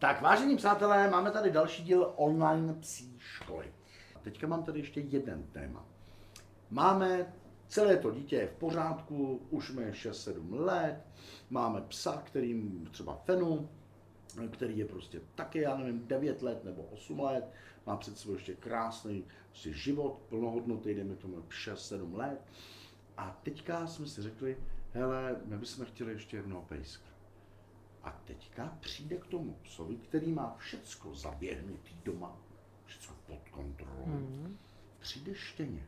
Tak vážení přátelé, máme tady další díl online psí školy. Teďka mám tady ještě jeden téma. Máme celé to dítě je v pořádku, už mi 6-7 let, máme psa, kterým třeba Fenu, který je prostě taky, já nevím, 9 let nebo 8 let, má před sebou ještě krásný prostě život, plnohodnotný, jdeme tomu 6-7 let. A teďka jsme si řekli, hele, my bychom chtěli ještě jednoho pejska. A teďka přijde k tomu psovi, který má všecko zaběhnutý doma, všecko pod kontrolou. Mm. Přijde štěně.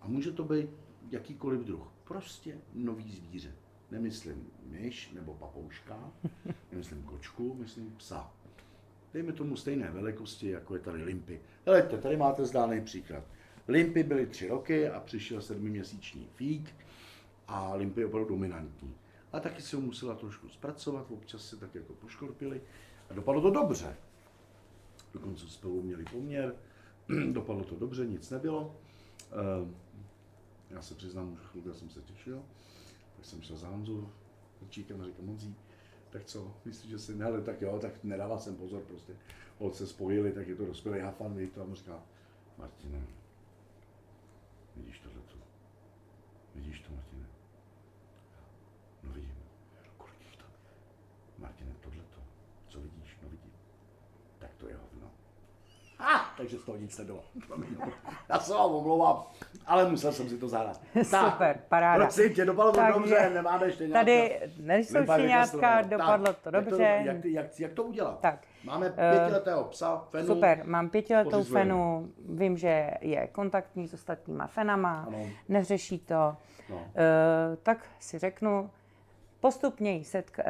A může to být jakýkoliv druh. Prostě nový zvíře. Nemyslím myš nebo papouška, nemyslím kočku, myslím psa. Dejme tomu stejné velikosti, jako je tady Limpy. Helejte, tady máte zdáný příklad. Limpy byly tři roky a přišel sedmiměsíční fík a Limpy je opravdu dominantní. A taky si ho musela trošku zpracovat, občas si tak jako poškorpili a dopadlo to dobře. Dokonce spolu měli poměr, dopadlo to dobře, nic nebylo. Ehm, já se přiznám, že chvilku jsem se těšil, tak jsem šel za Honzu, Určíkem a říkám, Honzí, tak co, myslíš, že si, ne, tak jo, tak nedával jsem pozor prostě. Holce spojili, tak je to dospělý hafan, víš to, a mu říká, Martine, vidíš? Vidíš to, Martine? No vidím. Kolik jich tam je? Martine, tohleto, co vidíš? No vidím. Tak to je hovno. Ah, takže z toho nic nebylo. Já se vám omlouvám, ale musel jsem si to zahrát. Super, paráda. Prosím tě, dopadlo to dobře, nemáme ještě nějaká. Tady nejsou štěňátka, dopadlo to dobře. Jak, to, jak, jak, jak to udělat? Tak. Máme pětiletého psa, Fenu. Super, mám pětiletou pořizujeme. Fenu, vím, že je kontaktní s ostatníma Fenama, ano. neřeší to. No. Uh, tak si řeknu, postupně ji setka,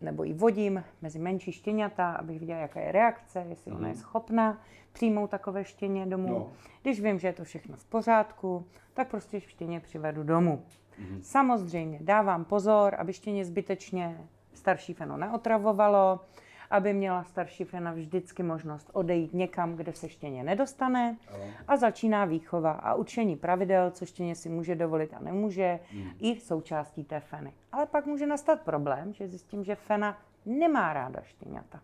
nebo ji vodím mezi menší štěňata, abych viděla, jaká je reakce, jestli mm. ona je mhm. schopna přijmout takové štěně domů. No. Když vím, že je to všechno v pořádku, tak prostě štěně přivedu domů. Mm. Samozřejmě dávám pozor, aby štěně zbytečně starší feno neotravovalo, aby měla starší fena vždycky možnost odejít někam, kde se štěně nedostane a začíná výchova a učení pravidel, co štěně si může dovolit a nemůže, hmm. i součástí té feny. Ale pak může nastat problém, že zjistím, že fena nemá ráda štěňata.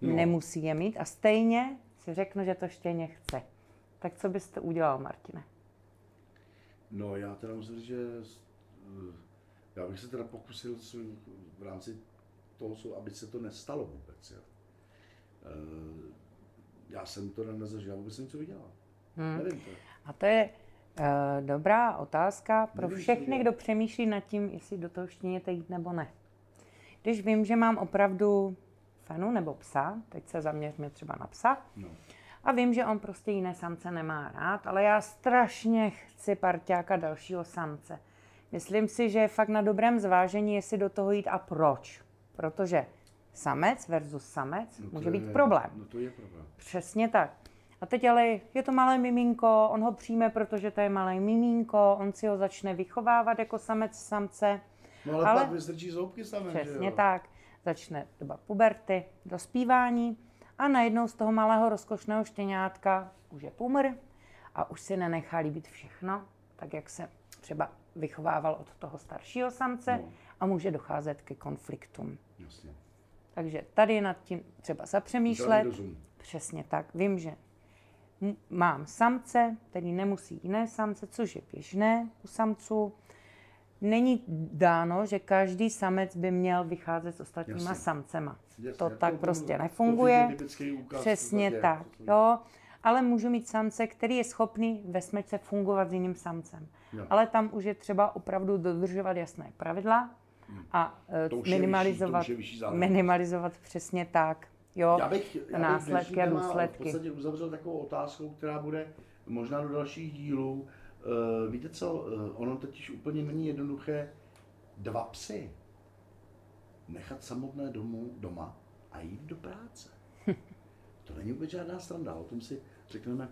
No. Nemusí je mít a stejně si řeknu, že to štěně chce. Tak co byste udělal, Martine? No já teda musím říct, že eh, já bych se teda pokusil v rámci toho jsou, aby se to nestalo vůbec. Jo. E, já jsem to nezažil, já vůbec něco vydělal. Hmm. Nevím to. A to je uh, dobrá otázka pro Nevím, všechny, kdo přemýšlí nad tím, jestli do toho štěněte jít nebo ne. Když vím, že mám opravdu fenu nebo psa, teď se zaměřme třeba na psa, no. a vím, že on prostě jiné samce nemá rád, ale já strašně chci parťáka dalšího samce. Myslím si, že je fakt na dobrém zvážení, jestli do toho jít a proč. Protože samec versus samec no může je, být problém. No to je problém. Přesně tak. A teď ale je to malé miminko, on ho přijme, protože to je malé miminko, on si ho začne vychovávat jako samec samce. No ale, ale pak vystrčí zoubky samec, Přesně tak. Začne doba puberty, dospívání a najednou z toho malého rozkošného štěňátka už je pumr a už si nenechá líbit všechno, tak jak se třeba vychovával od toho staršího samce no. a může docházet ke konfliktům. Jasně. Takže tady nad tím třeba zapřemýšlet. Přesně tak. Vím, že mám samce, který nemusí jiné samce, což je běžné u samců. Není dáno, že každý samec by měl vycházet s ostatníma Jasně. samcema. Jasně. To tak to, prostě nefunguje. Přesně tak. Jo ale můžu mít samce, který je schopný ve smečce fungovat s jiným samcem. Jo. Ale tam už je třeba opravdu dodržovat jasné pravidla a to minimalizovat, vyšší, minimalizovat přesně tak. Jo, já bych, já následky a důsledky. v podstatě uzavřel takovou otázkou, která bude možná do dalších dílů. Uh, víte co, uh, ono totiž úplně není jednoduché dva psy nechat samotné domů, doma a jít do práce. To není vůbec žádná stranda, o tom si řekneme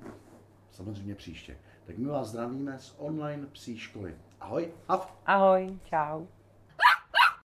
samozřejmě příště. Tak my vás zdravíme z online psí školy. Ahoj, hav. Ahoj, čau.